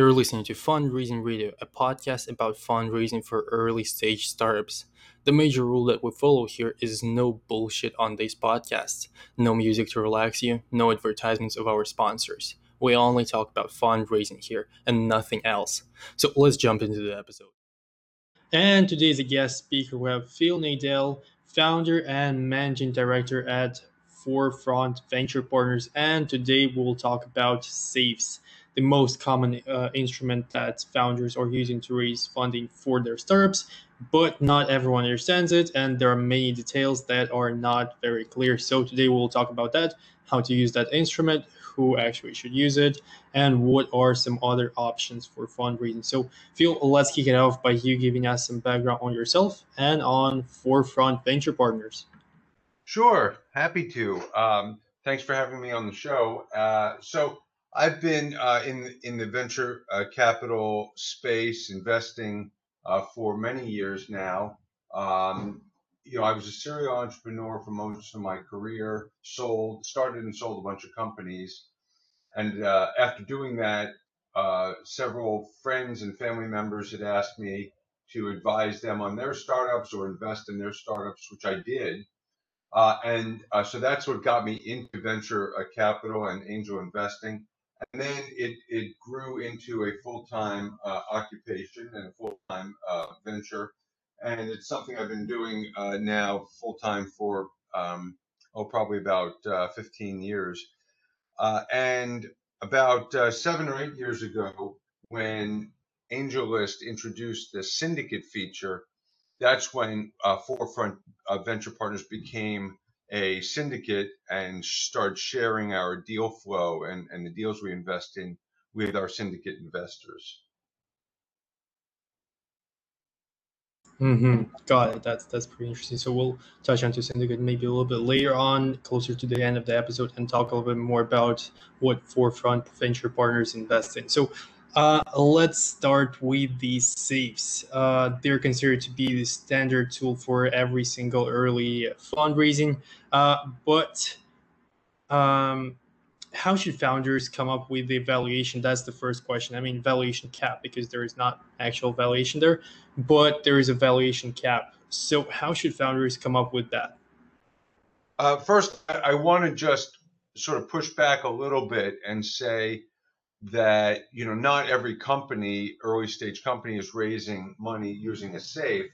You're listening to Fundraising Radio, a podcast about fundraising for early stage startups. The major rule that we follow here is no bullshit on these podcasts, no music to relax you, no advertisements of our sponsors. We only talk about fundraising here and nothing else. So let's jump into the episode. And today's guest speaker. We have Phil Nadel, founder and managing director at Forefront Venture Partners. And today we'll talk about SAFEs the most common uh, instrument that founders are using to raise funding for their startups, but not everyone understands it, and there are many details that are not very clear. So today we'll talk about that, how to use that instrument, who actually should use it, and what are some other options for fundraising. So Phil, let's kick it off by you giving us some background on yourself and on Forefront Venture Partners. Sure, happy to. Um, thanks for having me on the show. Uh, so I've been uh, in in the venture uh, capital space investing uh, for many years now. Um, you know, I was a serial entrepreneur for most of my career. Sold, started and sold a bunch of companies, and uh, after doing that, uh, several friends and family members had asked me to advise them on their startups or invest in their startups, which I did. Uh, and so that's what got me into venture capital and angel investing and then it, it grew into a full-time uh, occupation and a full-time uh, venture. And it's something i've been doing uh, now full-time for um, oh probably about uh, 15 years. Uh, and about uh, seven or eight years ago when angellist introduced the syndicate feature that's when forefront venture partners became a syndicate and start sharing our deal flow and, and the deals we invest in with our syndicate investors. Mm-hmm. Got it. That's that's pretty interesting. So we'll touch on to syndicate maybe a little bit later on, closer to the end of the episode, and talk a little bit more about what Forefront Venture Partners invest in. So uh, let's start with the SAFEs. Uh, they're considered to be the standard tool for every single early fundraising. Uh, but um, how should founders come up with the valuation? That's the first question. I mean, valuation cap, because there is not actual valuation there, but there is a valuation cap. So, how should founders come up with that? Uh, first, I want to just sort of push back a little bit and say, that you know not every company, early stage company, is raising money using a safe.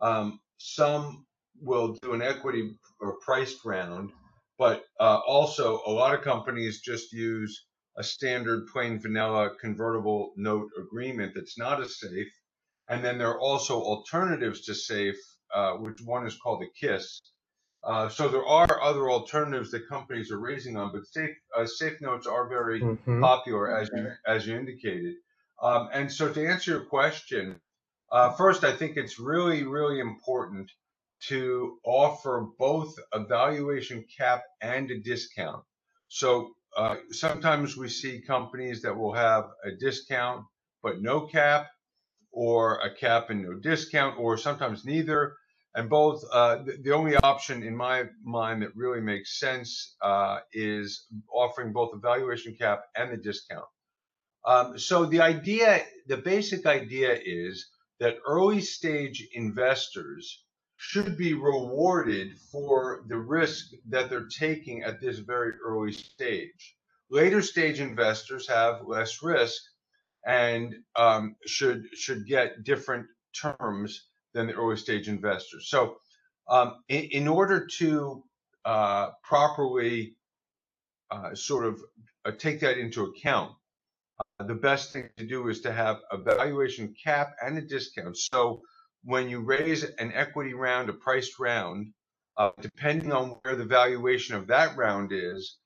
Um, some will do an equity or priced round, but uh, also a lot of companies just use a standard plain vanilla convertible note agreement that's not a safe. And then there are also alternatives to safe, uh, which one is called a KISS, uh, so there are other alternatives that companies are raising on, but safe uh, safe notes are very mm-hmm. popular, as you as you indicated. Um, and so to answer your question, uh, first, I think it's really really important to offer both a valuation cap and a discount. So uh, sometimes we see companies that will have a discount but no cap, or a cap and no discount, or sometimes neither and both uh, the, only option in my mind that really makes sense uh, is offering both the valuation cap and the discount. Um, so the idea, the basic idea is that early stage investors should be rewarded for the risk that they're taking at this very early stage. Later stage investors have less risk and um, should should get different terms than the early stage investors. So, um, in, in, order to uh, properly uh, sort of uh, take that into account, uh, the best thing to do is to have a valuation cap and a discount. So, when you raise an equity round, a priced round, uh, depending on where the valuation of that round is,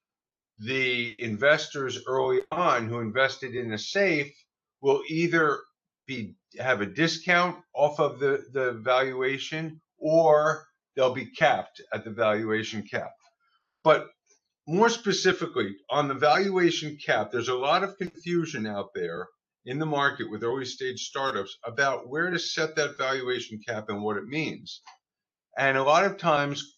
the investors early on who invested in a safe will either be have a discount off of the, the valuation or they'll be capped at the valuation cap. But more specifically, on the valuation cap, there's a lot of confusion out there in the market with early stage startups about where to set that valuation cap and what it means. And a lot of times,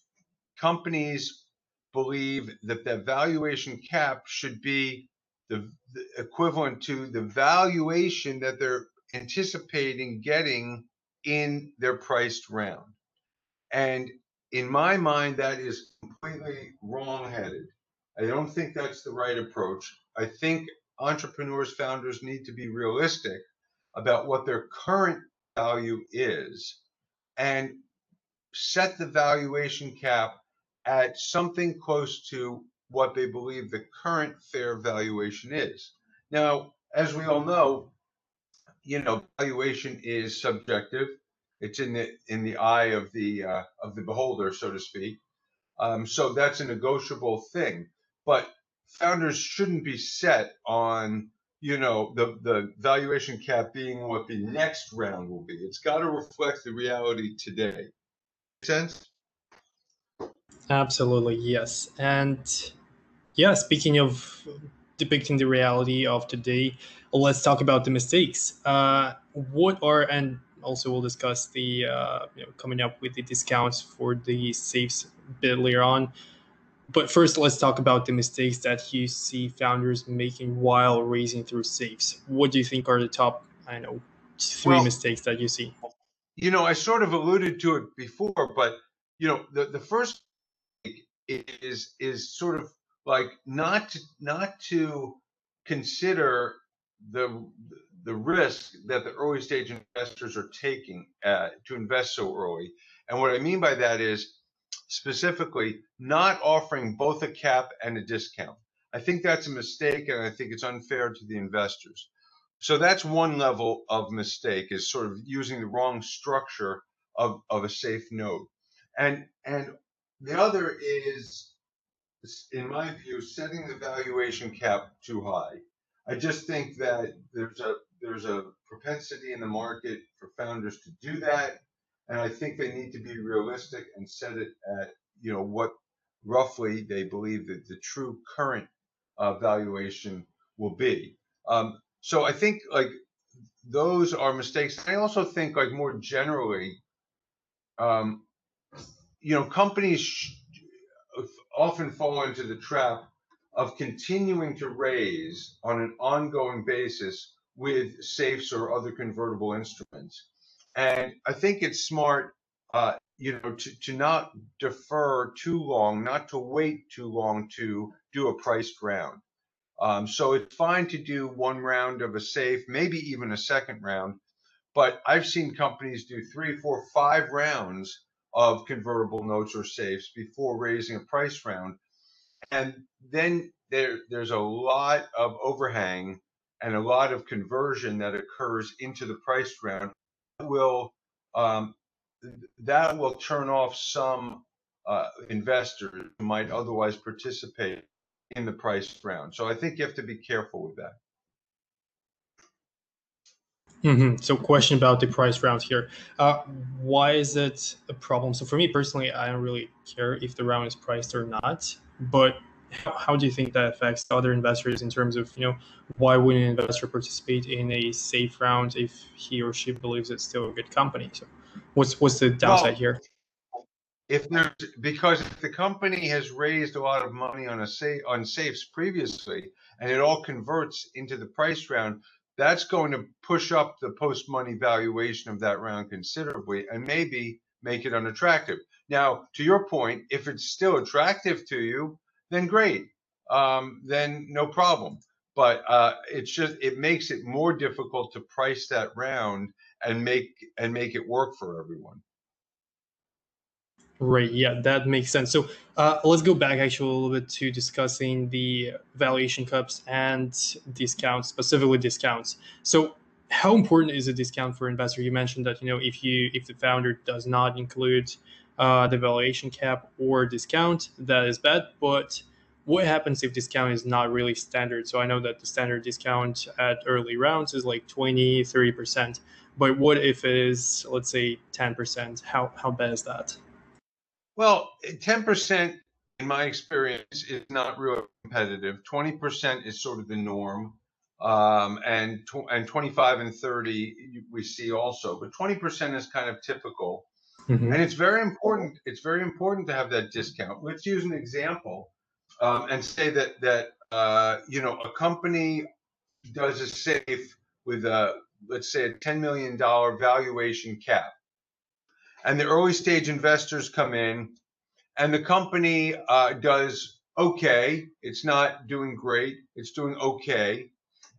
companies believe that the valuation cap should be the, the equivalent to the valuation that they're anticipating getting in their priced round. And in my mind, that is completely wrong-headed. I don't think that's the right approach. I think entrepreneurs, founders need to be realistic about what their current value is and set the valuation cap at something close to what they believe the current fair valuation is. Now, as we all know, you know, valuation is subjective. It's in the in the eye of the uh, of the beholder, so to speak. Um, so that's a negotiable thing. But founders shouldn't be set on you know the the valuation cap being what the next round will be. It's got to reflect the reality today. Make sense? Absolutely, yes. And yeah, speaking of depicting the reality of today, let's talk about the mistakes. Uh, what are and also we'll discuss the uh, you know, coming up with the discounts for the safes a bit later on. But first, let's talk about the mistakes that you see founders making while raising through safes. What do you think are the top, I know, three well, mistakes that you see? You know, I sort of alluded to it before, but you know, the, the first is is sort of like not to not to consider the the risk that the early stage investors are taking uh, to invest so early. And what I mean by that is specifically not offering both a cap and a discount. I think that's a mistake, and I think it's unfair to the investors. So that's one level of mistake is sort of using the wrong structure of, of a safe note. And and the other is in my view, setting the valuation cap too high. I just think that there's a there's a propensity in the market for founders to do that, and I think they need to be realistic and set it at you know what roughly they believe that the true current uh, valuation will be. Um, so I think like those are mistakes. I also think like more generally, um, you know, companies often fall into the trap of continuing to raise on an ongoing basis with safes or other convertible instruments. And I think it's smart, uh, you know, to, to not defer too long, not to wait too long to do a priced round. Um, so it's fine to do one round of a safe, maybe even a second round. But I've seen companies do three, four, five rounds of convertible notes or safes before raising a price round. And then there, there's a lot of overhang and a lot of conversion that occurs into the price round that will um, that will turn off some uh, investors who might otherwise participate in the price round. So I think you have to be careful with that. Mm-hmm. So, question about the price round here. Uh, why is it a problem? So, for me personally, I don't really care if the round is priced or not. But how, do you think that affects other investors in terms of, you know, why would an investor participate in a safe round if he or she believes it's still a good company? So, what's what's the downside well, here? If there's because if the company has raised a lot of money on a safe on safes previously, and it all converts into the price round, that's going to push up the post money valuation of that round considerably and maybe make it unattractive. Now, to your point, if it's still attractive to you, then great. Um, then no problem. But uh, it's just it makes it more difficult to price that round and make and make it work for everyone. Right. Yeah, that makes sense. So uh, let's go back actually a little bit to discussing the valuation caps and discounts, specifically discounts. So how important is a discount for investor? You mentioned that you know if you if the founder does not include uh, the valuation cap or discount, that is bad. But what happens if discount is not really standard? So I know that the standard discount at early rounds is like 20, 30%. But what if it is, let's say, 10%? How, how bad is that? Well, 10% in my experience is not really competitive. 20% is sort of the norm. Um, and tw- and 25 and 30 we see also, but 20% is kind of typical. Mm-hmm. And it's very important. It's very important to have that discount. Let's use an example um, and say that that uh, you know, a company does a safe with a, let's say, a $10 million valuation cap. And the early stage investors come in, and the company uh, does okay. It's not doing great, it's doing okay.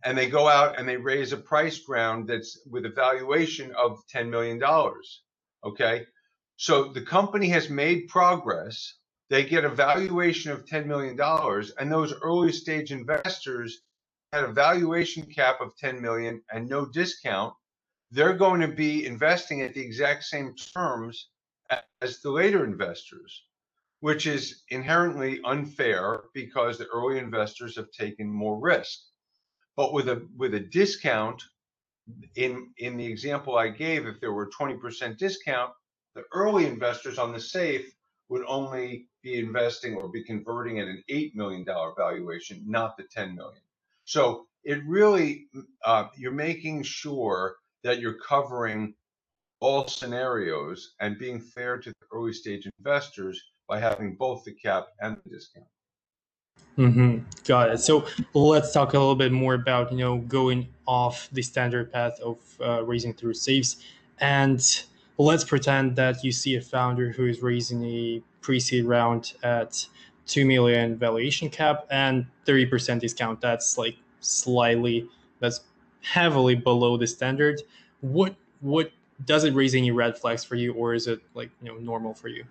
And they go out and they raise a price round that's with a valuation of $10 million. Okay. So the company has made progress. They get a valuation of $10 million, and those early stage investors had a valuation cap of 10 million and no discount. They're going to be investing at the exact same terms as the later investors, which is inherently unfair because the early investors have taken more risk. But with a with a discount, in in the example I gave, if there were a 20% discount, the early investors on the safe would only be investing or be converting at an $8 million valuation, not the 10 million. So it really, uh, you're making sure that you're covering all scenarios and being fair to the early stage investors by having both the cap and the discount. Mm-hmm. Got it. So let's talk a little bit more about you know going off the standard path of uh, raising through safes and let's pretend that you see a founder who is raising a pre-seed round at 2 million valuation cap and 30% discount that's like slightly that's heavily below the standard what what does it raise any red flags for you or is it like you know normal for you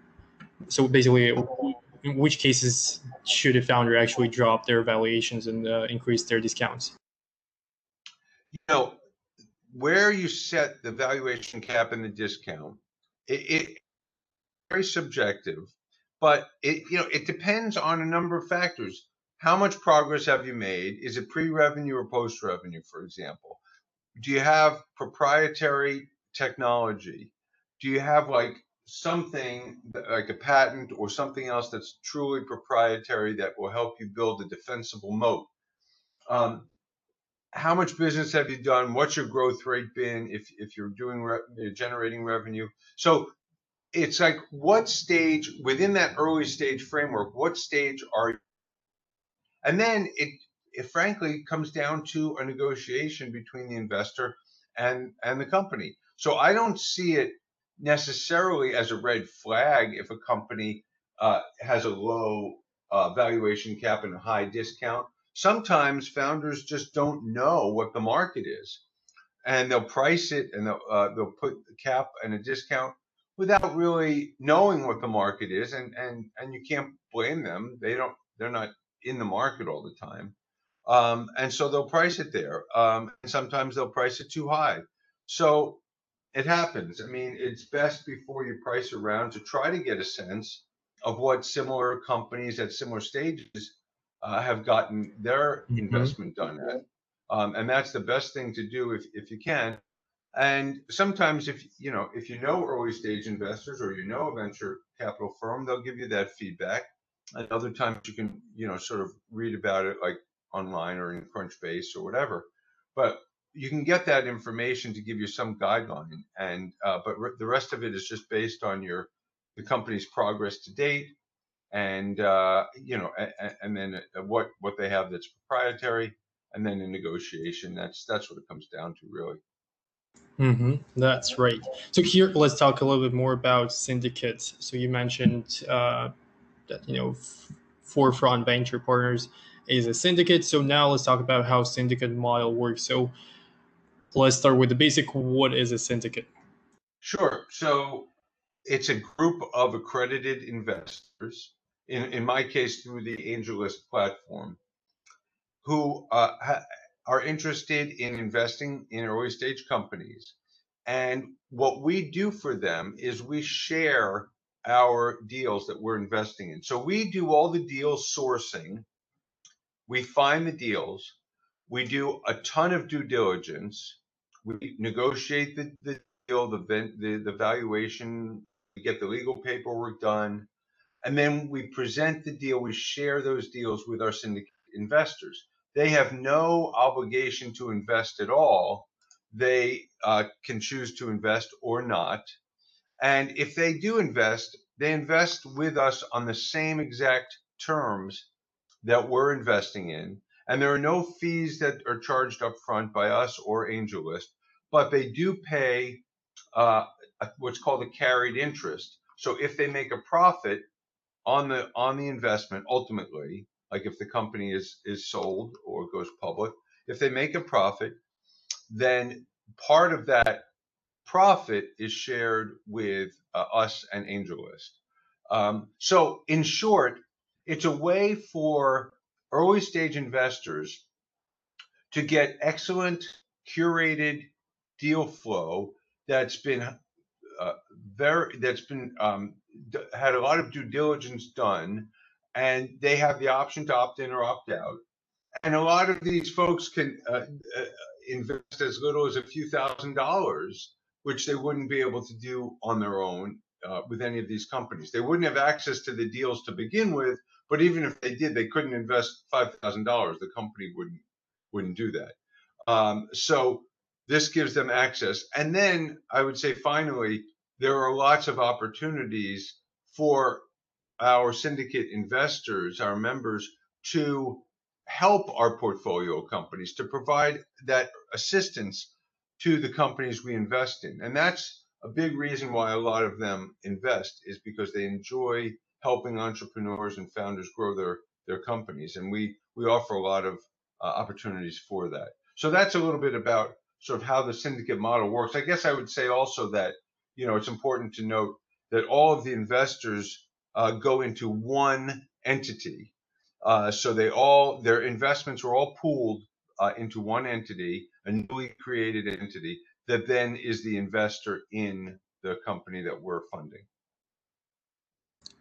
so basically in which cases should a founder actually drop their valuations and uh, increase their discounts you know where you set the valuation cap and the discount, it, it very subjective, but it you know it depends on a number of factors. How much progress have you made? Is it pre-revenue or post-revenue, for example? Do you have proprietary technology? Do you have like something like a patent or something else that's truly proprietary that will help you build a defensible moat? Um, how much business have you done? What's your growth rate been if, if you're doing re- generating revenue? So it's like what stage within that early stage framework, what stage are? And then it, it frankly comes down to a negotiation between the investor and, and the company. So I don't see it necessarily as a red flag if a company uh, has a low uh, valuation cap and a high discount sometimes founders just don't know what the market is and they'll price it and they'll, uh, they'll put the cap and a discount without really knowing what the market is and, and, and you can't blame them they don't they're not in the market all the time um, and so they'll price it there um, and sometimes they'll price it too high so it happens i mean it's best before you price around to try to get a sense of what similar companies at similar stages uh, have gotten their mm-hmm. investment done at. Um, and that's the best thing to do if, if you can. And sometimes if you know if you know early stage investors or you know a venture capital firm, they'll give you that feedback. And other times you can you know sort of read about it like online or in Crunchbase or whatever. But you can get that information to give you some guideline. And uh, but re- the rest of it is just based on your the company's progress to date and uh, you know, and, and then uh, what what they have that's proprietary, and then in negotiation, that's that's what it comes down to, really. Mm-hmm. That's right. So here, let's talk a little bit more about syndicates. So you mentioned uh, that you know, Forefront Venture Partners is a syndicate. So now let's talk about how syndicate model works. So let's start with the basic. What is a syndicate? Sure. So it's a group of accredited investors in, in my case through the AngelList platform, who uh, ha- are interested in investing in early stage companies. And what we do for them is we share our deals that we're investing in. So we do all the deal sourcing, we find the deals, we do a ton of due diligence, we negotiate the, the deal, the, the, the valuation, we get the legal paperwork done, and then we present the deal, we share those deals with our syndicate investors. They have no obligation to invest at all. They uh, can choose to invest or not. And if they do invest, they invest with us on the same exact terms that we're investing in, and there are no fees that are charged up front by us or AngelList, but they do pay uh, what's called a carried interest. So if they make a profit on the on the investment, ultimately, like if the company is is sold or goes public, if they make a profit, then part of that profit is shared with uh, us and AngelList. Um, so, in short, it's a way for early stage investors to get excellent curated deal flow that's been uh, very that's been um, had a lot of due diligence done, and they have the option to opt in or opt out. And a lot of these folks can uh, uh, invest as little as a few thousand dollars, which they wouldn't be able to do on their own uh, with any of these companies. They wouldn't have access to the deals to begin with, but even if they did, they couldn't invest five thousand dollars. The company wouldn't wouldn't do that. Um, so this gives them access. And then I would say finally, there are lots of opportunities for our syndicate investors, our members, to help our portfolio companies to provide that assistance to the companies we invest in. And that's a big reason why a lot of them invest is because they enjoy helping entrepreneurs and founders grow their their companies and we we offer a lot of uh, opportunities for that. So that's a little bit about sort of how the syndicate model works. I guess I would say also that you know it's important to note that all of the investors uh, go into one entity uh, so they all their investments are all pooled uh, into one entity, a newly created entity that then is the investor in the company that we're funding.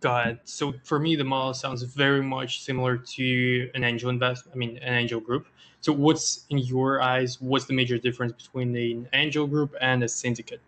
Got it. So for me, the model sounds very much similar to an angel invest. I mean, an angel group. So what's in your eyes? What's the major difference between an angel group and a syndicate?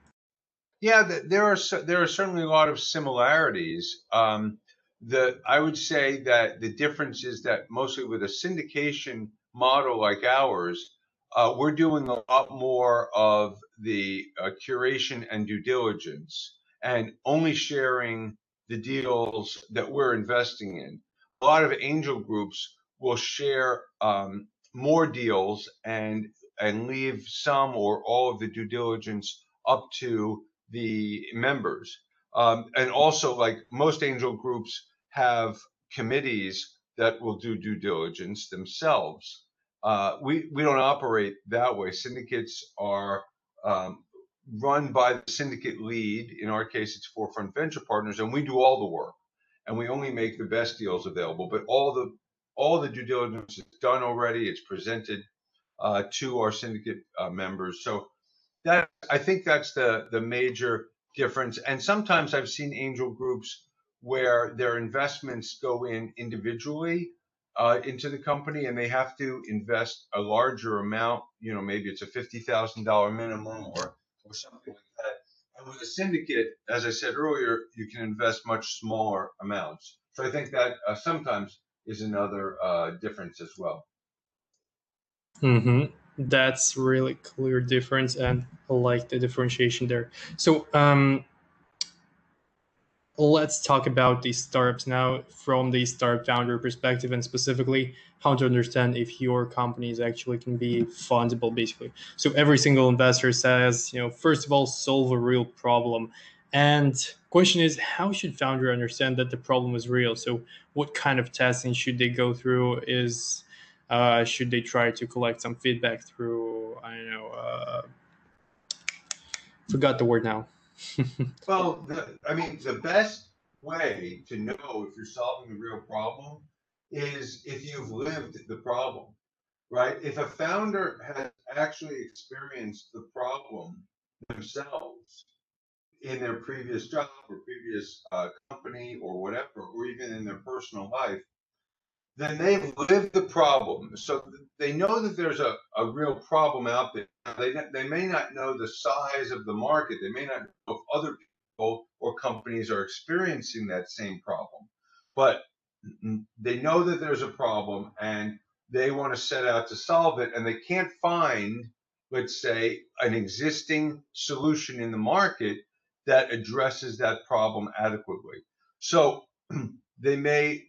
Yeah, there are there are certainly a lot of similarities. Um, the I would say that the difference is that mostly with a syndication model like ours, uh, we're doing a lot more of the uh, curation and due diligence, and only sharing the deals that we're investing in. A lot of angel groups will share um, more deals and and leave some or all of the due diligence up to the members. Um, and also, like most angel groups, have committees that will do due diligence themselves. Uh, we we don't operate that way. Syndicates are um, run by the syndicate lead. In our case, it's Forefront Venture Partners, and we do all the work, and we only make the best deals available. But all the all the due diligence is done already. It's presented uh, to our syndicate uh, members. So that I think that's the the major difference. And sometimes I've seen angel groups where their investments go in individually uh, into the company and they have to invest a larger amount. You know, maybe it's a $50,000 minimum or, or something like that. And with a syndicate, as I said earlier, you can invest much smaller amounts. So I think that uh, sometimes is another uh, difference as well. Mm-hmm. That's really clear difference, and I like the differentiation there. So, um, let's talk about these startups now from the startup founder perspective and specifically how to understand if your companies actually can be fundable basically. So every single investor says you know first of all solve a real problem. And question is how should founder understand that the problem is real? So what kind of testing should they go through is uh, should they try to collect some feedback through i don't know uh, forgot the word now well, the, I mean, the best way to know if you're solving a real problem is if you've lived the problem, right? If a founder has actually experienced the problem themselves in their previous job or previous uh, company or whatever, or even in their personal life, then they've lived the problem. So they know that there's a, a real problem out there. They, they may not know the size of the market. They may not know if other people or companies are experiencing that same problem. But they know that there's a problem and they want to set out to solve it. And they can't find, let's say, an existing solution in the market that addresses that problem adequately. So they may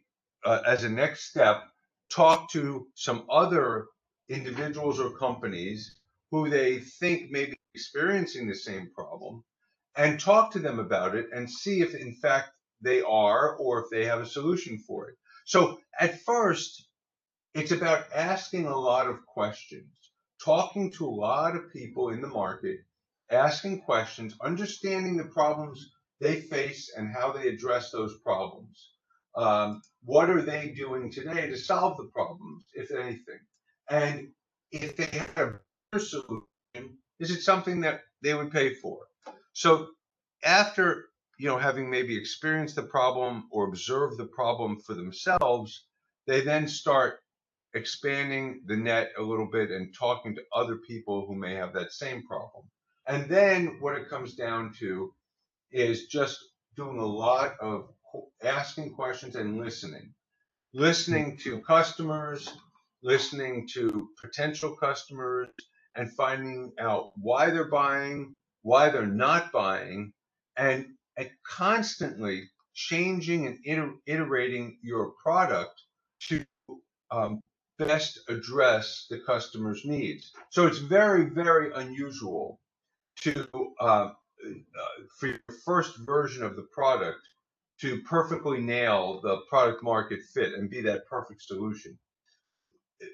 uh, as a next step, talk to some other individuals or companies who they think may be experiencing the same problem and talk to them about it and see if in fact they are or if they have a solution for it. So at first, it's about asking a lot of questions, talking to a lot of people in the market, asking questions, understanding the problems they face and how they address those problems. Um, what are they doing today to solve the problems, if anything? And if they had a better solution, is it something that they would pay for? So after you know having maybe experienced the problem or observed the problem for themselves, they then start expanding the net a little bit and talking to other people who may have that same problem. And then what it comes down to is just doing a lot of asking questions and listening. Listening to customers, listening to potential customers, and finding out why they're buying, why they're not buying, and, constantly changing and iter- iterating your product to um, best address the customer's needs. So it's very, very unusual to uh, uh, for your first version of the product to perfectly nail the product market fit and be that perfect solution.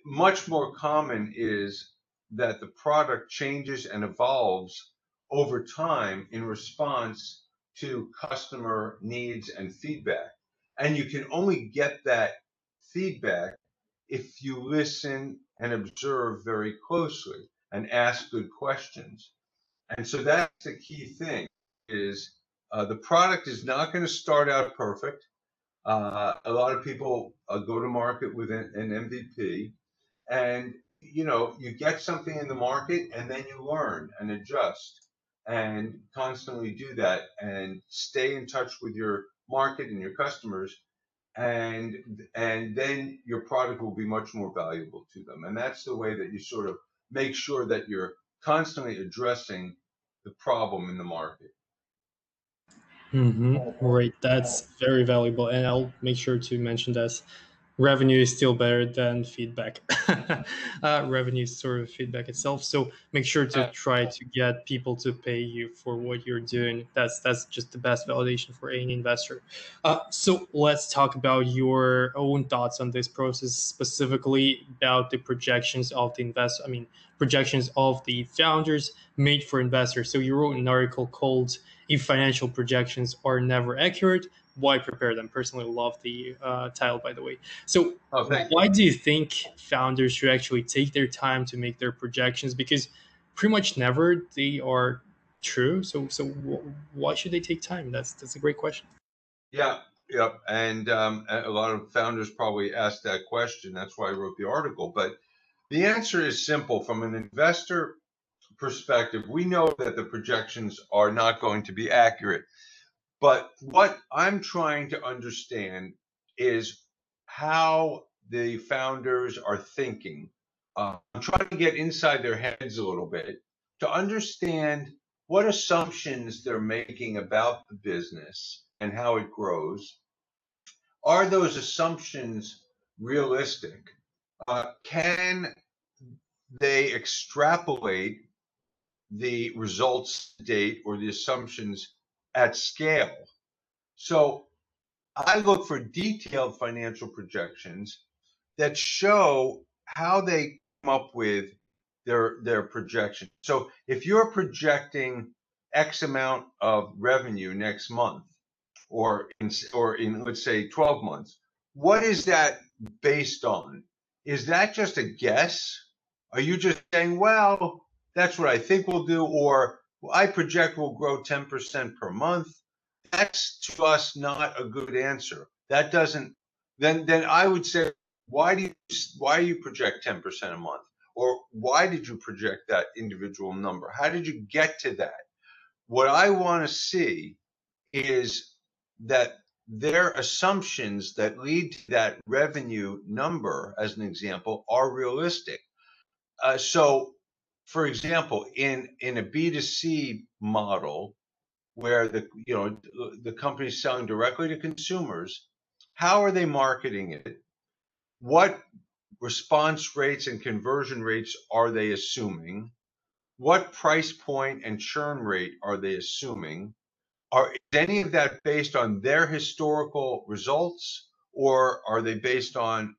Much more common is that the product changes and evolves over time in response to customer needs and feedback. And you can only get that feedback if you listen and observe very closely and ask good questions. And so that's the key thing is uh, the product is not going to start out perfect. Uh, a lot of people uh, go to market with an, an, MVP, and you know you get something in the market, and then you learn and adjust, and constantly do that, and stay in touch with your market and your customers, and and then your product will be much more valuable to them, and that's the way that you sort of make sure that you're constantly addressing the problem in the market. Mm-hmm. Right, that's very valuable, and I'll make sure to mention this. Revenue is still better than feedback. uh, revenue is sort of feedback itself, so make sure to try to get people to pay you for what you're doing. That's that's just the best validation for any investor. Uh, so let's talk about your own thoughts on this process, specifically about the projections of the investor. I mean, projections of the founders made for investors. So you wrote an article called "If Financial Projections Are Never Accurate." Why prepare them? Personally, love the uh, title, by the way. So, oh, why do you think founders should actually take their time to make their projections? Because pretty much never they are true. So, so why should they take time? That's that's a great question. Yeah, Yep, and um, a lot of founders probably ask that question. That's why I wrote the article. But the answer is simple. From an investor perspective, we know that the projections are not going to be accurate. But what I'm trying to understand is how the founders are thinking. Uh, I'm trying to get inside their heads a little bit to understand what assumptions they're making about the business and how it grows. Are those assumptions realistic? Uh, can they extrapolate the results date or the assumptions at scale. So I look for detailed financial projections that show how they come up with their their projection. So if you're projecting X amount of revenue next month, or in or in let's say 12 months, what is that based on? Is that just a guess? Are you just saying, well, that's what I think we'll do, or I project we'll grow 10% per month? That's to us not a good answer. That doesn't. Then, then I would say, why do you why do you project 10% a month, or why did you project that individual number? How did you get to that? What I want to see is that their assumptions that lead to that revenue number, as an example, are realistic. Uh, so, for example, in in a B two C model, where the you know the company is selling directly to consumers, how are they marketing it? What response rates and conversion rates are they assuming? What price point and churn rate are they assuming? Are is any of that based on their historical results, or are they based on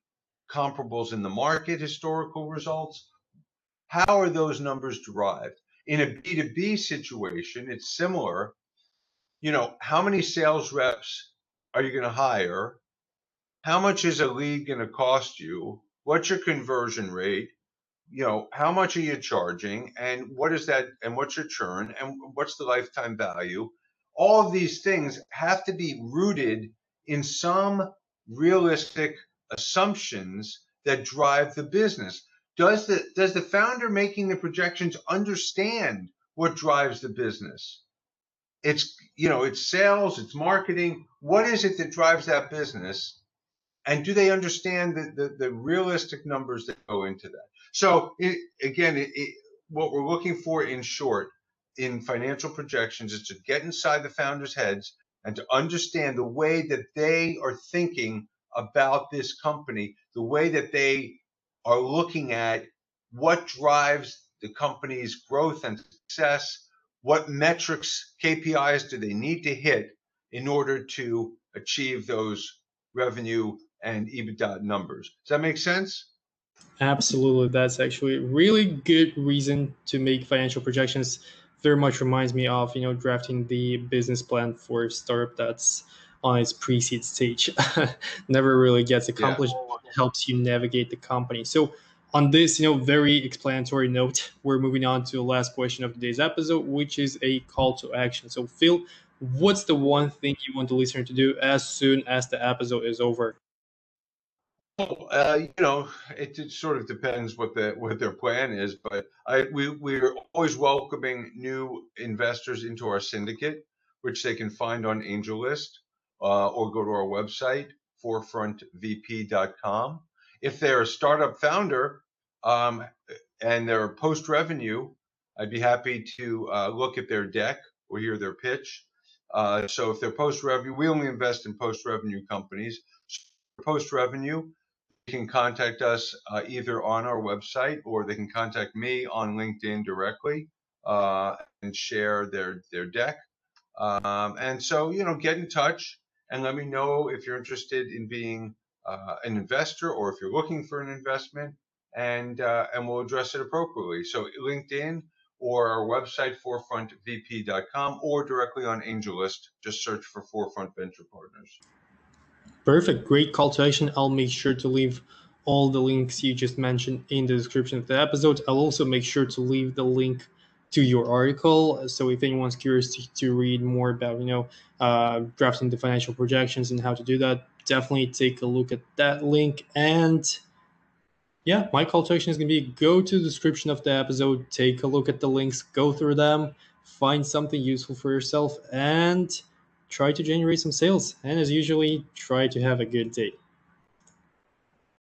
comparables in the market historical results? How are those numbers derived? In a B2B situation, it's similar. You know, how many sales reps are you going to hire? How much is a lead going to cost you? What's your conversion rate? You know, how much are you charging? And what is that? And what's your churn? And what's the lifetime value? All of these things have to be rooted in some realistic assumptions that drive the business. Does the does the founder making the projections understand what drives the business? It's you know, it's sales, it's marketing. What is it that drives that business? And do they understand the, the, the realistic numbers that go into that? So it, again, it, it, what we're looking for in short in financial projections is to get inside the founders' heads and to understand the way that they are thinking about this company, the way that they are looking at what drives the company's growth and success, what metrics, KPIs do they need to hit in order to achieve those revenue and EBITDA numbers. Does that make sense? Absolutely. That's actually a really good reason to make financial projections. Very much reminds me of, you know, drafting the business plan for a startup that's on its pre-seed stage. Never really gets accomplished, yeah. Helps you navigate the company. So on this, you know, very explanatory note, we're moving on to the last question of today's episode, which is a call to action. So Phil, what's the one thing you want the listener to do as soon as the episode is over? uh, you know, it, it, sort of depends what the what their plan is, but I we we're always welcoming new investors into our syndicate, which they can find on AngelList uh, or go to our website forefrontvp.com. If they're a startup founder um, and they're post revenue, I'd be happy to uh, look at their deck or hear their pitch. Uh, so if they're post revenue, we only invest in post revenue companies. Post revenue, you can contact us uh, either on our website or they can contact me on LinkedIn directly uh, and share their their deck. Um, and so, you know, get in touch and let me know if you're interested in being uh, an investor or if you're looking for an investment, and uh, and we'll address it appropriately. So, LinkedIn or our website forefrontvp.com or directly on AngelList. Just search for Forefront Venture Partners. Perfect. Great call to action. I'll make sure to leave all the links you just mentioned in the description of the episode. I'll also make sure to leave the link to your article. So if anyone's curious to, to read more about, you know, uh, drafting the financial projections and how to do that, definitely take a look at that link. And yeah, my call to action is going to be go to the description of the episode, take a look at the links, go through them, find something useful for yourself, and try to generate some sales. And as usually, try to have a good day.